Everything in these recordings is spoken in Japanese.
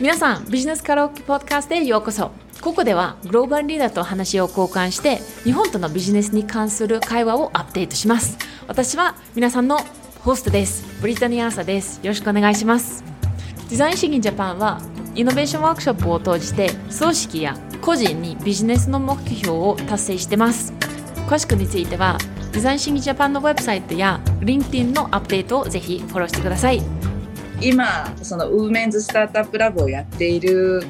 皆さんビジネスカラオケポッドキャストへようこそ。ここではグローバルリーダーと話を交換して日本とのビジネスに関する会話をアップデートします。私は皆さんのホストです。ブリタニアーサです。よろしくお願いします。デザイン主義ジャパンはイノベーションワークショップを通じて組織や個人にビジネスの目標を達成してます。詳しくについてはデザイン主義ジャパンのウェブサイトや LinkedIn のアップデートをぜひフォローしてください。今そのウーメンズスタートアップラブをやっている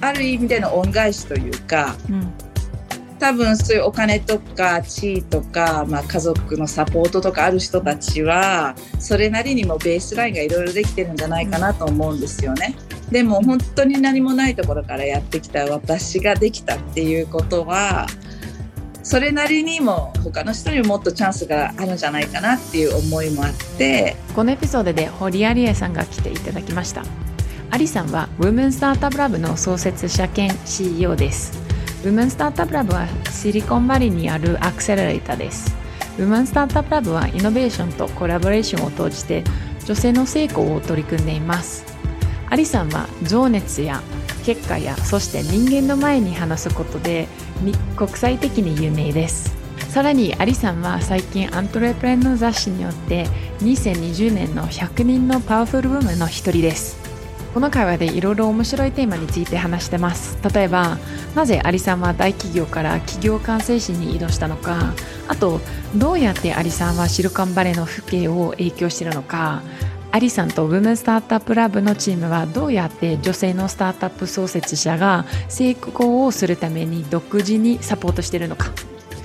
ある意味での恩返しというか、うん、多分そういうお金とか地位とか、まあ、家族のサポートとかある人たちはそれなりにもベースラインがいろいろできてるんじゃないかなと思うんですよね。でも本当に何もないところからやってきた私ができたっていうことはそれなりにも他の人にもっとチャンスがあるんじゃないかなっていう思いもあって。このエピソードで堀有恵さんが来ていただきました。アリさんはウーメンスタートアップラブの創設者兼 CEO です。ウーメンスタートアップラブはシリコンバリーにあるアクセラレーターです。ウーメンスタートアップラブはイノベーションとコラボレーションを通じて女性の成功を取り組んでいます。アリさんは情熱や結果やそして人間の前に話すことで国際的に有名です。さらにアリさんは最近アントレプレンの雑誌によって2020年の100人のパワフルウームの一人です。この会話でいろいろ面白いテーマについて話してます。例えばなぜアリさんは大企業から企業完成士に移動したのか。あとどうやってアリさんはシルコンバレーの風景を影響しているのか。アリさんとウーメンスタートアップラブのチームはどうやって女性のスタートアップ創設者が成功をするために独自にサポートしているのか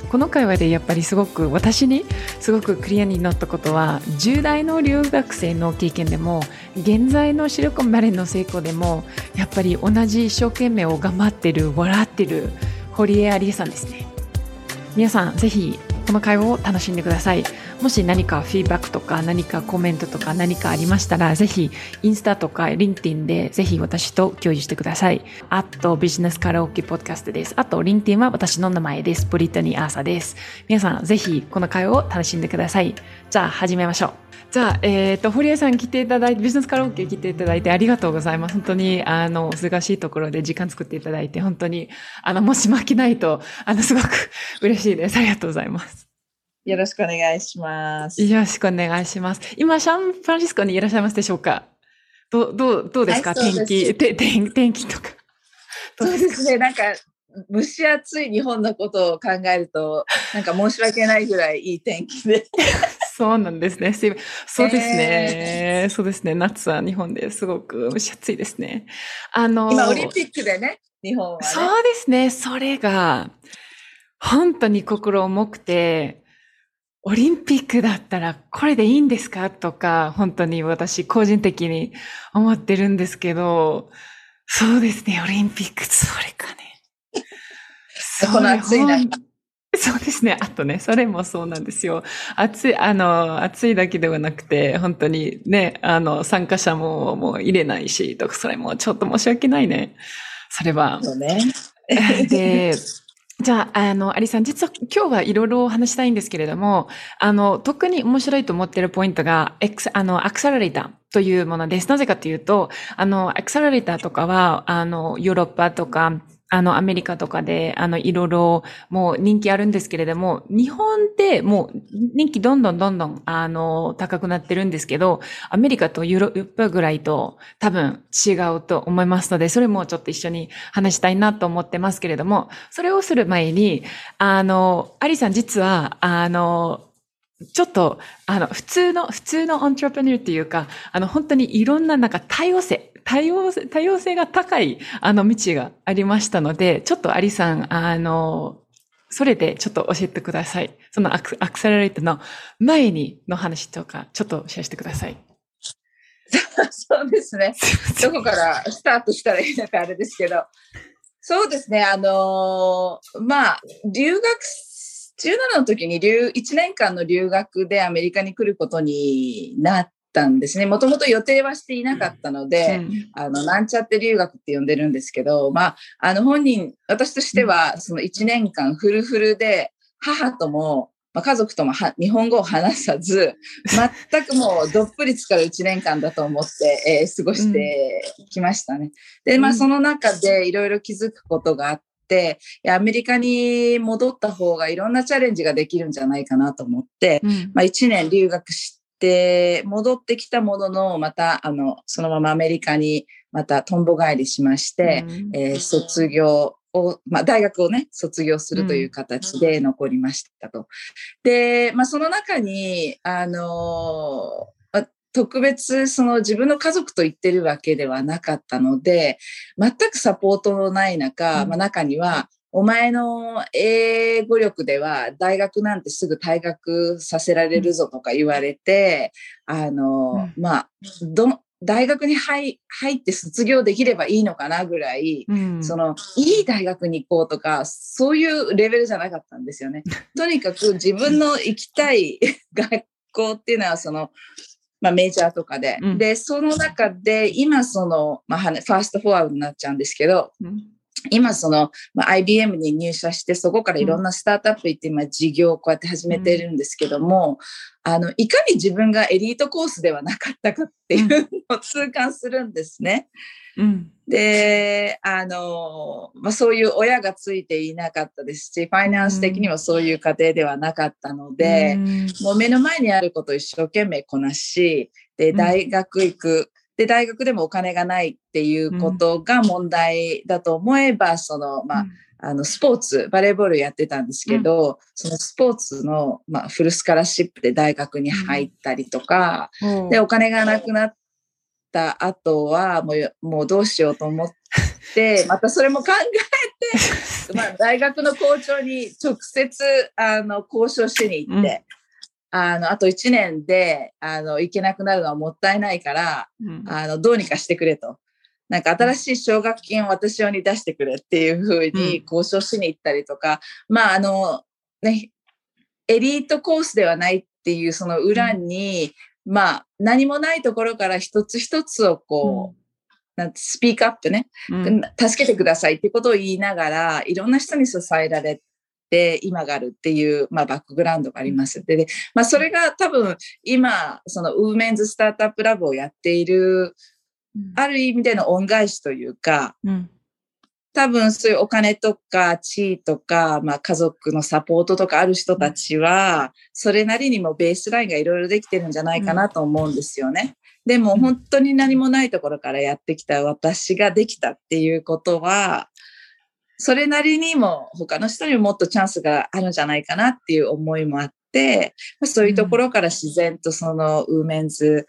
この会話でやっぱりすごく私にすごくクリアになったことは10代の留学生の経験でも現在のシリコンバレーの成功でもやっぱり同じ一生懸命を頑張ってる笑ってる堀江有恵さんですね皆さんぜひこの会話を楽しんでください。もし何かフィーバックとか何かコメントとか何かありましたら、ぜひインスタとかリンティンでぜひ私と共有してください。あとビジネスカラオケポッドキャストです。あとリンティンは私の名前です。ブリトニー・アーサです。皆さんぜひこの会を楽しんでください。じゃあ始めましょう。じゃあ、えっ、ー、と、堀江さん来ていただいて、ビジネスカラオケ来ていただいてありがとうございます。本当に、あの、難しいところで時間作っていただいて、本当に、あの、もし負けないと、あの、すごく嬉しいです。ありがとうございます。よろしくお願いします。よろしくお願いします。今、サンフランシスコにいらっしゃいますでしょうか？どどうどうですか、はい、天気て天、天気とか。そうですね。なんか、蒸し暑い日本のことを考えると、なんか申し訳ないぐらいいい天気で。そうなんですね。そうですね、えー、そうですね。夏は日本ですごく蒸し暑いですね。あの、今オリンピックでね、日本は、ね、そうですね。それが、本当に心重くて、オリンピックだったらこれでいいんですか？とか、本当に私個人的に思ってるんですけど、そうですね、オリンピック、それかね。この暑い中。そうですね。あとね、それもそうなんですよ。暑い、あの、暑いだけではなくて、本当にね、あの、参加者ももう入れないし、とか、それもちょっと申し訳ないね。それは。そうね。で、じゃあ、あの、アリさん、実は今日はいろいろお話したいんですけれども、あの、特に面白いと思っているポイントが、エクあの、アクセラレーターというものです。なぜかというと、あの、アクセラレーターとかは、あの、ヨーロッパとか、あの、アメリカとかで、あの、いろいろ、もう人気あるんですけれども、日本でもう人気どんどんどんどん、あの、高くなってるんですけど、アメリカとヨーロッパぐらいと多分違うと思いますので、それもちょっと一緒に話したいなと思ってますけれども、それをする前に、あの、アリさん実は、あの、ちょっと、あの、普通の、普通のアントレプニューっていうか、あの、本当にいろんななんか多様性、多様性、多様性が高い、あの、道がありましたので、ちょっとアリさん、あの、それでちょっと教えてください。そのアクアクセラレートの前にの話とか、ちょっとシェアしてください。そうですね。どこからスタートしたらいいのかあれですけど。そうですね。あのー、まあ、留学17の時に留1年間の留学でアメリカに来ることになったんですね。もともと予定はしていなかったので、うん、あの、なんちゃって留学って呼んでるんですけど、まあ、あの本人、私としてはその1年間フルフルで母ともまあ、家族とも日本語を話さず、全くもうどっぷり使う1年間だと思って、えー、過ごしてきましたね。で、まあその中でいろいろ気づくことがあって、アメリカに戻った方がいろんなチャレンジができるんじゃないかなと思って、うん、まあ1年留学して、戻ってきたものの、また、あの、そのままアメリカにまたとんぼ返りしまして、うん、えー、卒業を、まあ、大学をね、卒業するという形で残りましたと。うん、で、まあ、その中に、あの特別その自分の家族と言ってるわけではなかったので、全くサポートのない中、うん、まあ、中には、お前の英語力では大学なんてすぐ退学させられるぞとか言われて、あの、まあ、ど、大学に入って卒業できればいいのかなぐらい、うん、その、いい大学に行こうとか、そういうレベルじゃなかったんですよね。とにかく自分の行きたい学校っていうのは、その、まあメジャーとかで。うん、で、その中で、今その、まあ、ファーストフォワードになっちゃうんですけど、うん今その、まあ、IBM に入社してそこからいろんなスタートアップ行って今事業をこうやって始めてるんですけども、うん、あのいかに自分がエリートコースではなかったかっていうのを痛感するんですね。うん、で、あの、まあ、そういう親がついていなかったですし、ファイナンス的にはそういう家庭ではなかったので、うん、もう目の前にあることを一生懸命こなし、で、大学行く、で、大学でもお金がないっていうことが問題だと思えば、うん、その、まあ、あの、スポーツ、バレーボールやってたんですけど、うん、そのスポーツの、まあ、フルスカラシップで大学に入ったりとか、うん、で、お金がなくなった後は、もう、もうどうしようと思って、またそれも考えて、まあ、大学の校長に直接、あの、交渉しに行って、あの、あと1年で、あの、行けなくなるのはもったいないから、うん、あの、どうにかしてくれと。なんか新しい奨学金を私用に出してくれっていうふうに交渉しに行ったりとか、うん、まあ、あの、ね、エリートコースではないっていうその裏に、うん、まあ、何もないところから一つ一つをこう、なんてスピークアップね、助けてくださいっていうことを言いながら、いろんな人に支えられで今があるっていう、まあ、バックグラウンドがあります。で、でまあ、それが多分今、そのウーメンズスタートアップラブをやっている、ある意味での恩返しというか、うん、多分そういうお金とか地位とか、まあ、家族のサポートとかある人たちは、それなりにもベースラインがいろいろできてるんじゃないかなと思うんですよね。でも本当に何もないところからやってきた私ができたっていうことは、それなりにも他の人にももっとチャンスがあるんじゃないかなっていう思いもあって、そういうところから自然とそのウーメンズ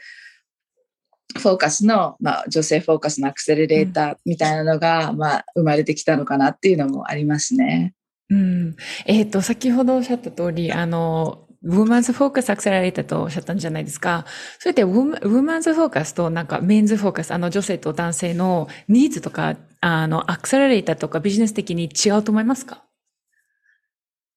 フォーカスの、まあ、女性フォーカスのアクセレレーターみたいなのが、まあ、生まれてきたのかなっていうのもありますね。うん。えっ、ー、と、先ほどおっしゃった通り、あの、ウーマンズフォーカスアクセラレーターとおっしゃったんじゃないですか。それってウーマンズフォーカスとなんかメンズフォーカス、あの女性と男性のニーズとか、あのアクセラレーターとかビジネス的に違うと思いますか？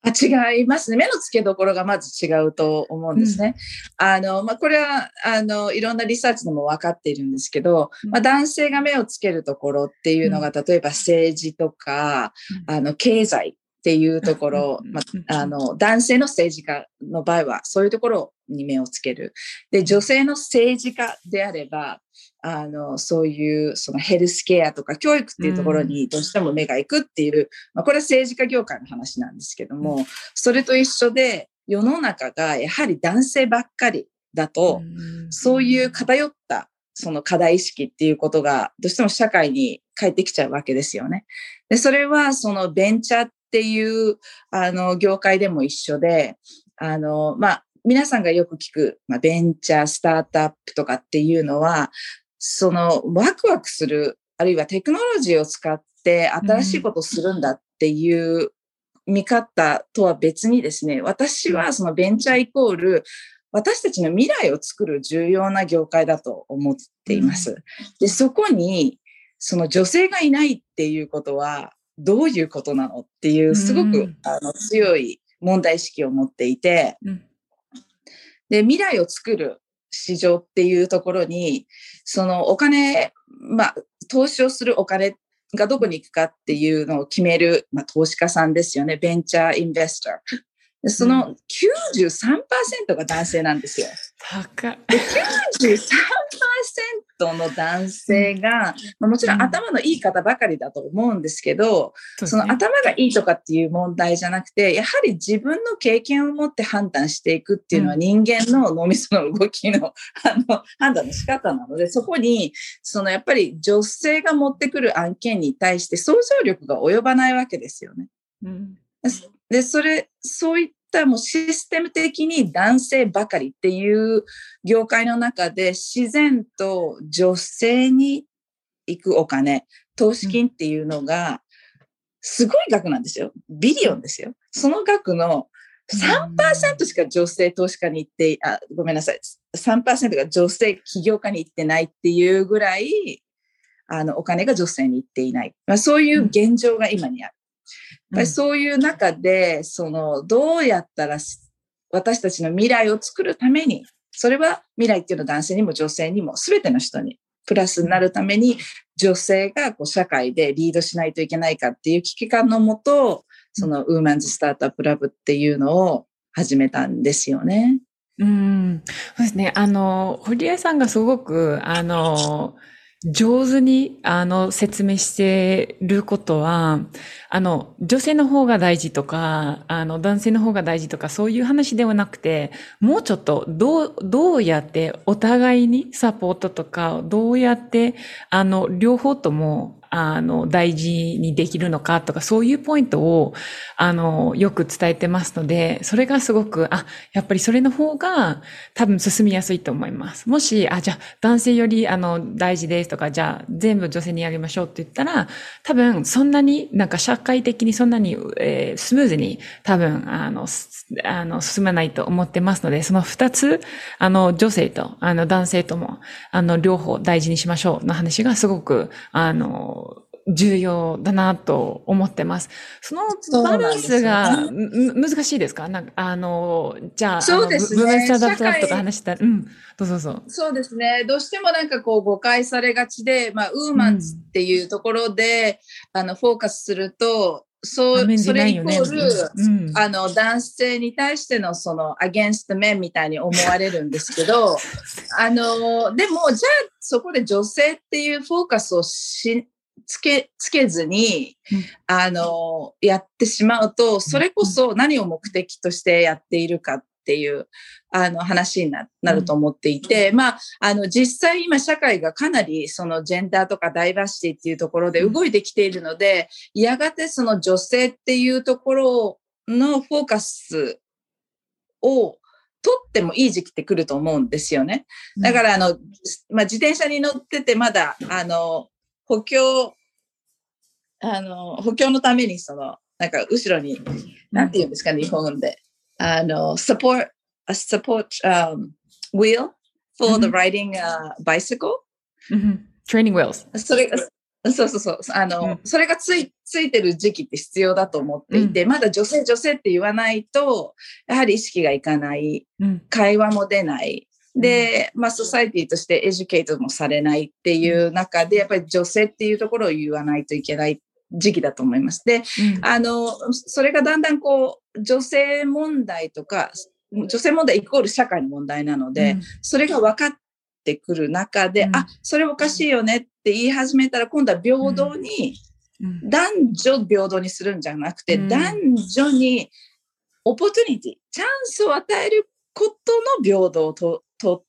あ違いますね。目の付けどころがまず違うと思うんですね。うん、あの、まあ、これは、あの、いろんなリサーチでも分かっているんですけど、まあ、男性が目をつけるところっていうのが、例えば政治とか、あの、経済っていうところ、まあ、あの、男性の政治家の場合は、そういうところに目をつける。で、女性の政治家であれば、あの、そういう、そのヘルスケアとか教育っていうところにどうしても目が行くっていう、まあ、これは政治家業界の話なんですけども、それと一緒で、世の中がやはり男性ばっかりだと、そういう偏ったその課題意識っていうことがどうしても社会に返ってきちゃうわけですよね。で、それはそのベンチャーっていう、あの、業界でも一緒で、あの、まあ、皆さんがよく聞く、まあ、ベンチャー、スタートアップとかっていうのは、そのワクワクする、あるいはテクノロジーを使って新しいことをするんだっていう見方とは別にですね、私はそのベンチャーイコール、私たちの未来を作る重要な業界だと思っています。で、そこに、その女性がいないっていうことは、どういうことなのっていう、すごく、あの強い問題意識を持っていて、で、未来を作る市場っていうところに、そのお金、まあ、投資をするお金がどこに行くかっていうのを決める、まあ、投資家さんですよね。ベンチャーインベスター。その93%が男性なんですよ。高い。93%の男性が、まあ、もちろん頭のいい方ばかりだと思うんですけど、うん、その頭がいいとかっていう問題じゃなくて、やはり自分の経験を持って判断していくっていうのは人間の脳みその動きの あの判断の仕方なので、そこに、そのやっぱり女性が持ってくる案件に対して想像力が及ばないわけですよね。うん。で、それ、そういったもうシステム的に男性ばかりっていう業界の中で自然と女性に行くお金、投資金っていうのがすごい額なんですよ。ビリオンですよ。その額の3%しか女性投資家に行って、あ、ごめんなさい。3%が女性起業家に行ってないっていうぐらい、あの、お金が女性に行っていない。まあ、そういう現状が今にある。やっぱりそういう中で、その、どうやったら私たちの未来を作るために、それは未来っていうのは男性にも女性にも全ての人にプラスになるために女性がこう社会でリードしないといけないかっていう危機感のもと、そのウーマンズスタートアップラブっていうのを始めたんですよね。うん、そうですね。あの、堀江さんがすごく、あの、上手に、あの、説明してることは、あの、女性の方が大事とか、あの、男性の方が大事とか、そういう話ではなくて、もうちょっと、どう、どうやってお互いにサポートとか、どうやって、あの、両方とも、あの、大事にできるのかとか、そういうポイントを、あの、よく伝えてますので、それがすごく、あ、やっぱりそれの方が多分進みやすいと思います。もし、あ、じゃあ男性より、あの、大事ですとか、じゃあ全部女性にやりましょうって言ったら、多分そんなになんか社会的にそんなに、えー、スムーズに多分、あの、あの、進まないと思ってますので、その二つ、あの、女性と、あの、男性とも、あの、両方大事にしましょうの話がすごく、あの、重要だなと思ってます。そのバランスが、ね、難しいですか？なんか、あの、じゃあ、そうですね。ブメスターダッとか話したら、うん、どうぞそう。そうですね。どうしてもなんかこう誤解されがちで、まあ、ウーマンズっていうところで、うん、あの、フォーカスすると、そう、それイコール、うん、あの、男性に対してのその、アゲンストメンみたいに思われるんですけど、あの、でも、じゃあ、そこで女性っていうフォーカスをし、つけ、つけずに、あの、やってしまうと、それこそ何を目的としてやっているかっていう、あの話になると思っていて、まあ、あの、実際今社会がかなりそのジェンダーとかダイバーシティっていうところで動いてきているので、やがてその女性っていうところのフォーカスを取ってもいい時期って来ると思うんですよね。だから、あの、まあ、自転車に乗っててまだ、あの、補強、あの、補強のために、その、なんか後ろに、なんて言うんですか、日本で。あの、support, a support、um, wheel for the riding、uh, bicycle. training wheels. それそうそうそう。あの、うん、それがつい、ついてる時期って必要だと思っていて、うん、まだ女性女性って言わないと、やはり意識がいかない、うん、会話も出ない、で、まあ、 society として educate もされないっていう中で、やっぱり女性っていうところを言わないといけない時期だと思います。で、うん、あの、それがだんだんこう、女性問題とか、女性問題イコール社会の問題なので、うん、それが分かってくる中で、うん、あ、それおかしいよねって言い始めたら、今度は平等に、男女平等にするんじゃなくて、男女にオポチュニティ、チャンスを与えることの平等とと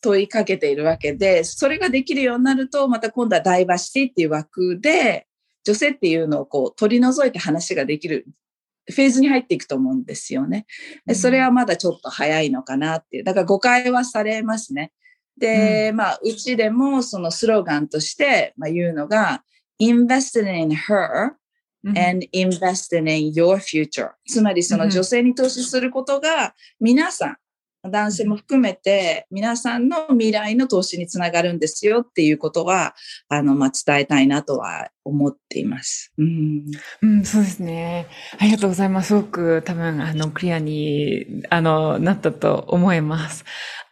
問いかけているわけで、それができるようになると、また今度はダイバーシティっていう枠で、女性っていうのをこう取り除いて話ができるフェーズに入っていくと思うんですよね。でそれはまだちょっと早いのかなっていう。だから誤解はされますね。で、うん、まあ、うちでもそのスローガンとして、まあ、言うのが、invested in her and invested in your future。つまりその女性に投資することが皆さん、男性も含めて皆さんの未来の投資につながるんですよっていうことは、あの、まあ、伝えたいなとは思っています。うん、うん、そうですね。ありがとうございます。すごく多分、あの、クリアに、あの、なったと思います。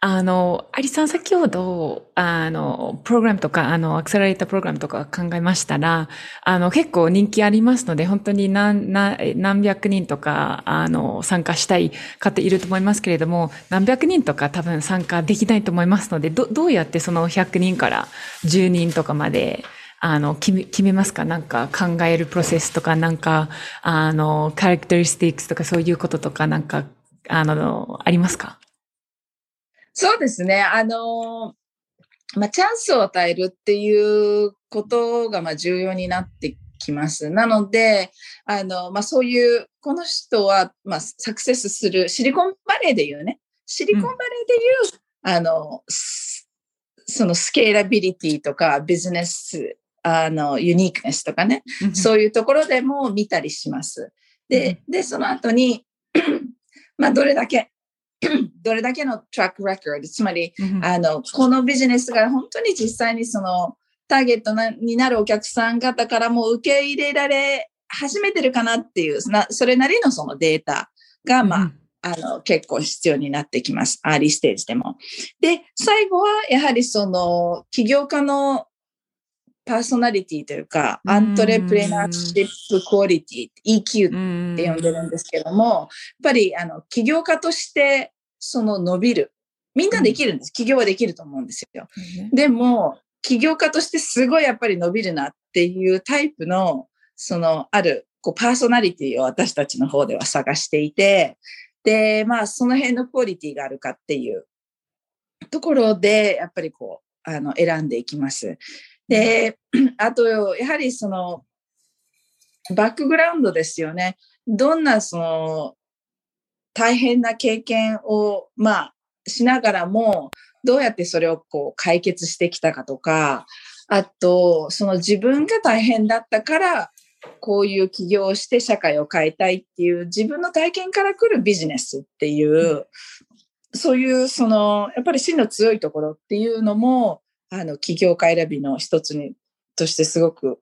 あの、アリさん先ほど、あの、プログラムとか、あの、アクセラレータープログラムとか考えましたら、あの、結構人気ありますので、本当に何、何、百人とか、あの、参加したい方いると思いますけれども、何百人とか多分参加できないと思いますので、ど、どうやってその100人から10人とかまで、あの、決め、決めますか？なんか考えるプロセスとか、なんか、あの、カラクタリスティックスとかそういうこととか、なんか、あの、ありますか？そうですね。あの、まあ、チャンスを与えるっていうことが、まあ、重要になってきます。なので、あの、まあ、そういう、この人は、まあ、サクセスする、シリコンバレーで言うね、シリコンバレーで言う、うん、あの、そのスケーラビリティとか、ビジネス、あの、ユニークネスとかね、うん、そういうところでも見たりします。で、で、その後に、まあ、どれだけ どれだけのトラックレコード、つまり、あの、このビジネスが本当に実際にそのターゲットになるお客さん方からも受け入れられ始めてるかなっていう、それなりのそのデータが、まあ、あの、結構必要になってきます。アーリーステージでも。で、最後は、やはりその、起業家のパーソナリティというか、アントレプレナーシップクオリティ、EQ って呼んでるんですけども、やっぱり、あの、起業家としてその伸びる。みんなできるんです。起業はできると思うんですよ。でも、起業家としてすごいやっぱり伸びるなっていうタイプの、その、ある、こう、パーソナリティを私たちの方では探していて、で、まあ、その辺のクオリティがあるかっていうところで、やっぱりこう、あの、選んでいきます。で、あと、やはりその、バックグラウンドですよね。どんなその大変な経験を、まあ、しながらも、どうやってそれをこう解決してきたかとか、あと、その自分が大変だったから、こういう起業をして社会を変えたいっていう自分の体験から来るビジネスっていう、そういうその、やっぱり真の強いところっていうのも、あの、起業家選びの一つに、としてすごく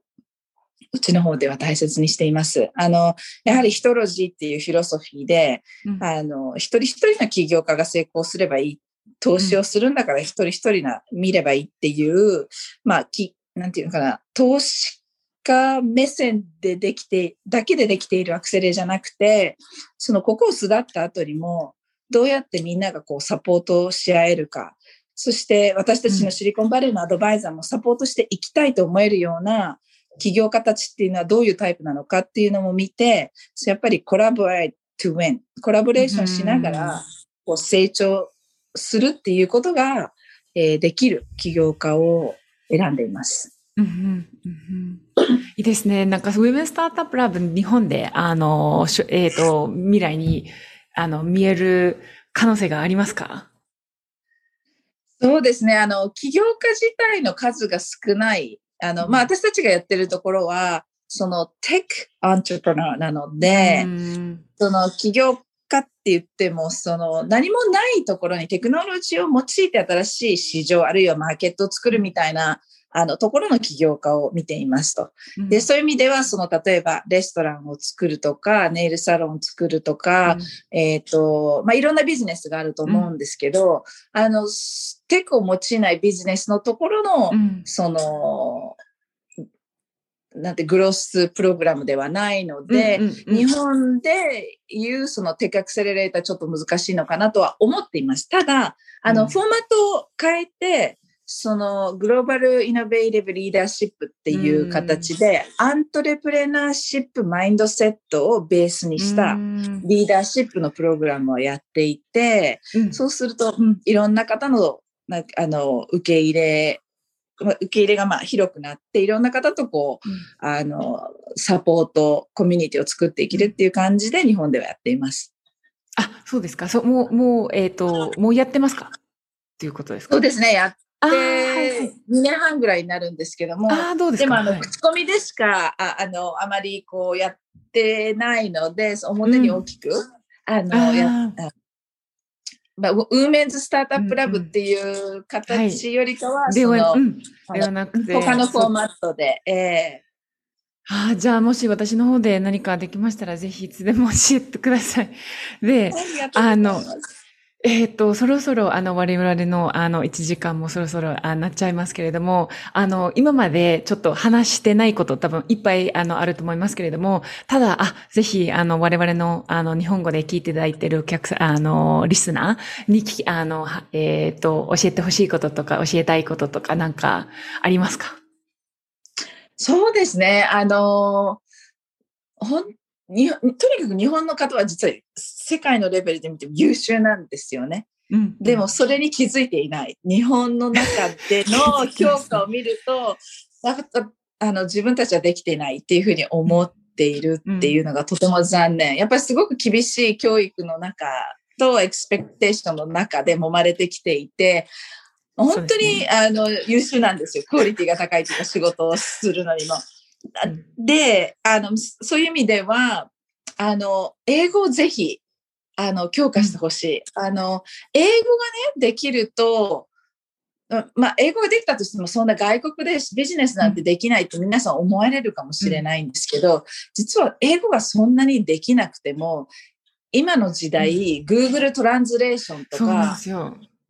うちの方では大切にしています。あの、やはりヒトロジーっていうフィロソフィーで、うん、あの、一人一人の起業家が成功すればいい。投資をするんだから一人一人な、見ればいいっていう、まあ、き、なんていうのかな、投資家目線でできて、だけでできているアクセレじゃなくて、そのここを巣立った後にも、どうやってみんながこうサポートし合えるか。そして私たちのシリコンバレーのアドバイザーもサポートしていきたいと思えるような、起業家たちっていうのはどういうタイプなのかっていうのも見て、やっぱりコラボレート to win、コラボレーションしながらこう成長するっていうことが、えー、できる起業家を選んでいます。うんうんうんいいですね。なんか、ウェブスタートアップラブ日本で、あの、えっ、ー、と、未来に、あの、見える可能性がありますか？そうですね。あの、起業家自体の数が少ない。あの、まあ、私たちがやってるところは、そのテックアントレプナーなので、その起業家って言っても、その何もないところにテクノロジーを用いて新しい市場、あるいはマーケットを作るみたいなあの、ところの起業家を見ていますと。で、そういう意味では、その、例えば、レストランを作るとか、ネイルサロンを作るとか、うん、えっ、ー、と、まあ、いろんなビジネスがあると思うんですけど、うん、あの、テクを用いないビジネスのところの、うん、その、なんてグロスプログラムではないので、うんうんうん、日本でいうそのテクアクセレレーターちょっと難しいのかなとは思っています。ただ、あの、フォーマットを変えて、そのグローバルイノベーティブリーダーシップっていう形で、アントレプレナーシップマインドセットをベースにしたリーダーシップのプログラムをやっていて、そうすると、いろんな方のあの受け入れ、受け入れがまあ広くなって、いろんな方とこう、あの、サポート、コミュニティを作っていけるっていう感じで日本ではやっています。あ、そうですか。そう、もう、もう、えっ、ー、と、もうやってますか？っていうことですか？そうですね。やっで、はいはい、2年半ぐらいになるんですけども、あどうででもあの、口コミでしか、ああの、あまりこうやってないので、表に大きく、うん、あの、あやまあ、ウーメンズスタートアップラブっていう形よりかは、ではなくて他のフォーマットで、えああ、じゃあもし私の方で何かできましたら、ぜひいつでも教えてください。で、あの、えっ、と、そろそろ、あの、我々の、あの、1時間もそろそろ、あなっちゃいますけれども、あの、今までちょっと話してないこと多分いっぱい、あの、あると思いますけれども、ただ、あ、ぜひ、あの、我々の、あの、日本語で聞いていただいているお客さん、あの、リスナーに、あの、えっ、ー、と、教えてほしいこととか、教えたいこととか、なんか、ありますか？そうですね。あの、ほん、にとにかく日本の方は実は世界のレベルで見ても優秀なんですよね。うん、でもそれに気づいていない。日本の中での評価を見ると、あの自分たちはできていないっていうふうに思っているっていうのがとても残念。やっぱりすごく厳しい教育の中とエクスペクテーションの中で揉まれてきていて、本当に、ね、あの優秀なんですよ。クオリティが高いというか仕事をするのにも。で、あの、そういう意味では、あの、英語をぜひ、あの、強化してほしい。あの、英語がね、できると、まあ、英語ができたとしても、そんな外国でビジネスなんてできないって皆さん思われるかもしれないんですけど、実は英語がそんなにできなくても、今の時代、Google トランスレーションとか、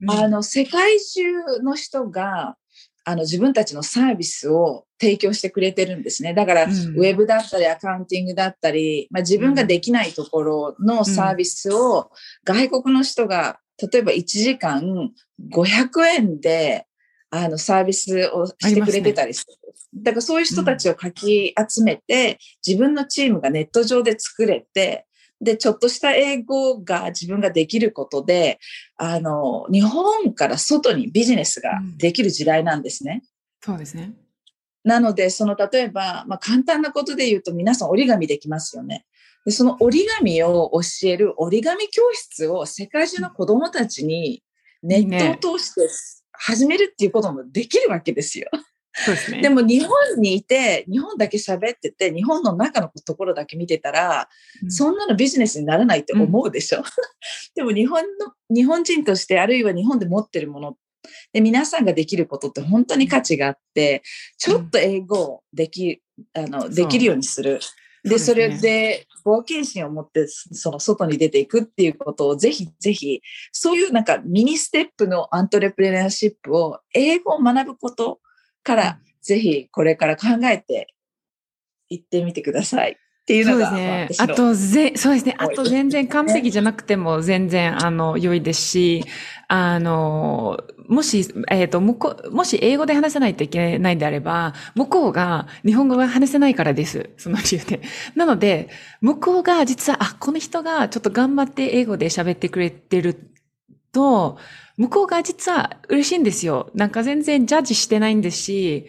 あの、世界中の人が、あの、自分たちのサービスを提供してくれてるんですね。だから、うん、ウェブだったり、アカウンティングだったり、まあ、自分ができないところのサービスを外国の人が、例えば1時間500円で、あの、サービスをしてくれてたりする。ね、だからそういう人たちをかき集めて、自分のチームがネット上で作れて、で、ちょっとした英語が自分ができることで、あの、日本から外にビジネスができる時代なんですね。うん、そうですね。なので、その、例えば、まあ、簡単なことで言うと、皆さん折り紙できますよね。で、その折り紙を教える折り紙教室を世界中の子供たちにネットを通して始めるっていうこともできるわけですよ。そうですね。でも日本にいて、日本だけ喋ってて、日本の中のところだけ見てたら、うん、そんなのビジネスにならないって思うでしょ。うん、でも日本の、日本人として、あるいは日本で持ってるもので、皆さんができることって本当に価値があって、ちょっと英語をでき、あの、できるようにする。で、それで冒険心を持ってその外に出ていくっていうことをぜひぜひ、そういうなんかミニステップのアントレプレナーシップを英語を学ぶことから、ぜひこれから考えて行ってみてください。っていうのが、そうですね。あと、ぜ、そうですね。あと、全然完璧じゃなくても全然、あの、良いですし、あの、もし、えっ、ー、と、向こう、もし英語で話さないといけないんであれば、向こうが日本語が話せないからです。その理由で。なので、向こうが実は、あ、この人がちょっと頑張って英語で喋ってくれてると、向こうが実は嬉しいんですよ。なんか全然ジャッジしてないんですし、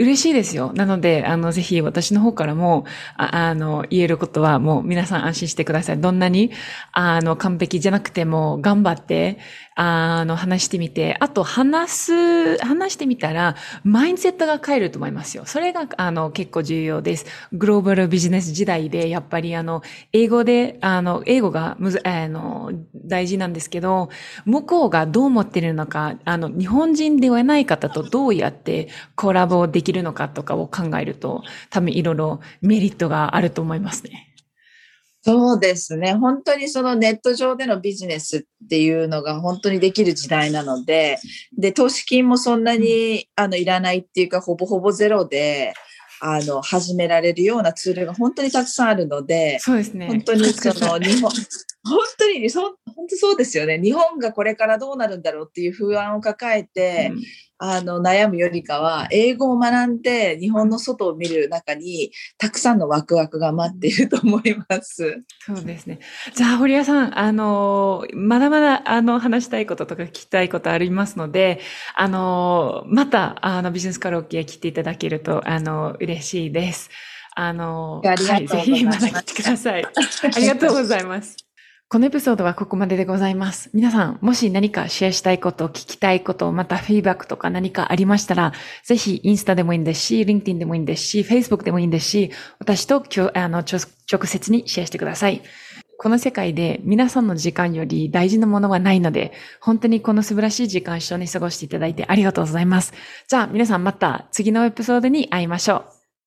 嬉しいですよ。なので、あの、ぜひ私の方からも、ああの、言えることはもう皆さん安心してください。どんなに、あの、完璧じゃなくても頑張って、あの、話してみて、あと話す、話してみたら、マインセットが変えると思いますよ。それが、あの、結構重要です。グローバルビジネス時代で、やっぱりあの、英語で、あの、英語がむず、あの、大事なんですけど、向こうがどう思ってるのか、あの、日本人ではない方とどうやってコラボできるのかとかを考えると、多分いろいろメリットがあると思いますね。そうですね。本当にそのネット上でのビジネスっていうのが本当にできる時代なので、で、投資金もそんなにあのいらないっていうか、ほぼほぼゼロで、あの、始められるようなツールが本当にたくさんあるので、そうですね。本当にその日本、本当にそ、本当そうですよね。日本がこれからどうなるんだろうっていう不安を抱えて、うん、あの、悩むよりかは、英語を学んで日本の外を見る中に、たくさんのワクワクが待っていると思います。そうですね。じゃあ、堀谷さん、あの、まだまだ、あの、話したいこととか聞きたいことありますので、あの、また、あの、ビジネスカラオケ来ていただけると、あの、嬉しいです。あの、はい、ぜひまた来てください。ありがとうございます。このエピソードはここまででございます。皆さん、もし何かシェアしたいこと、聞きたいこと、またフィーバックとか何かありましたら、ぜひインスタでもいいんですし、LinkedIn でもいいんですし、Facebook でもいいんですし、私とあの直接にシェアしてください。この世界で皆さんの時間より大事なものはないので、本当にこの素晴らしい時間一緒に過ごしていただいてありがとうございます。じゃあ皆さんまた次のエピソードに会いましょう。